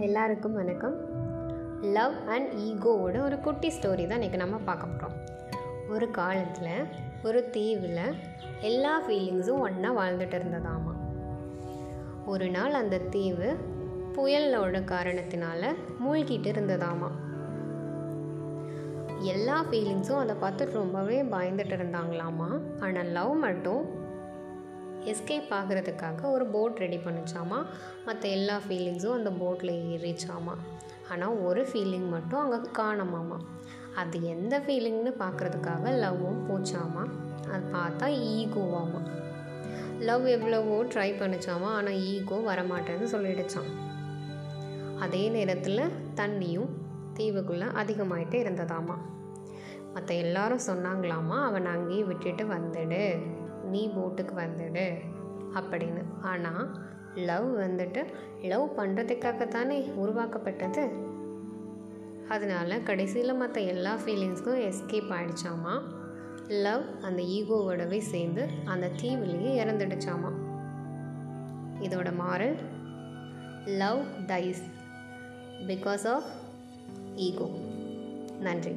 எல்லாருக்கும் வணக்கம். Love and ஈகோவோட ஒரு குட்டி ஸ்டோரி தான் இன்றைக்கி நம்ம பார்க்க போகிறோம் ஒரு காலத்தில் ஒரு தீவில் எல்லா ஃபீலிங்ஸும் ஒன்றா வாழ்ந்துட்டு இருந்ததாமா. ஒரு நாள் அந்த தீவு புயலோட காரணத்தினால மூழ்கிட்டு இருந்ததாமா. எல்லா ஃபீலிங்ஸும் அதை பார்த்து ரொம்பவே பயந்துட்டு இருந்தாங்களாமா. ஆனால் லவ் மட்டும் எஸ்கேப் ஆகிறதுக்காக ஒரு போட் ரெடி பண்ணிச்சாமா? மற்ற எல்லா ஃபீலிங்ஸும் அந்த போட்டில் ஏறிச்சாமா? ஆனால் ஒரு ஃபீலிங் மட்டும் அங்கே காணமாமா. அது எந்த ஃபீலிங்னு பார்க்குறதுக்காக லவ்வும் போச்சாமா? அது பார்த்தா ஈகோவாமா? லவ் எவ்வளவோ ட்ரை பண்ணிச்சாமா ஆனால் ஈகோ வரமாட்டேன்னு சொல்லிடுச்சான் அதே நேரத்தில் தண்ணியும் தீவுக்குள்ளே அதிகமாயிட்டே இருந்ததாமா. மற்ற எல்லாரும் சொன்னாங்களாமா அவனை அங்கேயே விட்டுட்டு வந்துடு. நீ போட்டுக்கு வந்துடு அப்படின்னு. ஆனால் லவ் வந்துட்டு லவ் பண்ணுறதுக்காக தானே உருவாக்கப்பட்டது? அதனால் கடைசியில் மற்ற எல்லா ஃபீலிங்ஸ்க்கும் எஸ்கேப் ஆகிடுச்சாமா லவ் அந்த ஈகோவோடவே சேர்ந்து அந்த தீவிலேயே இறந்துடுச்சாமா? இதோட moral love dies because of ego நன்றி.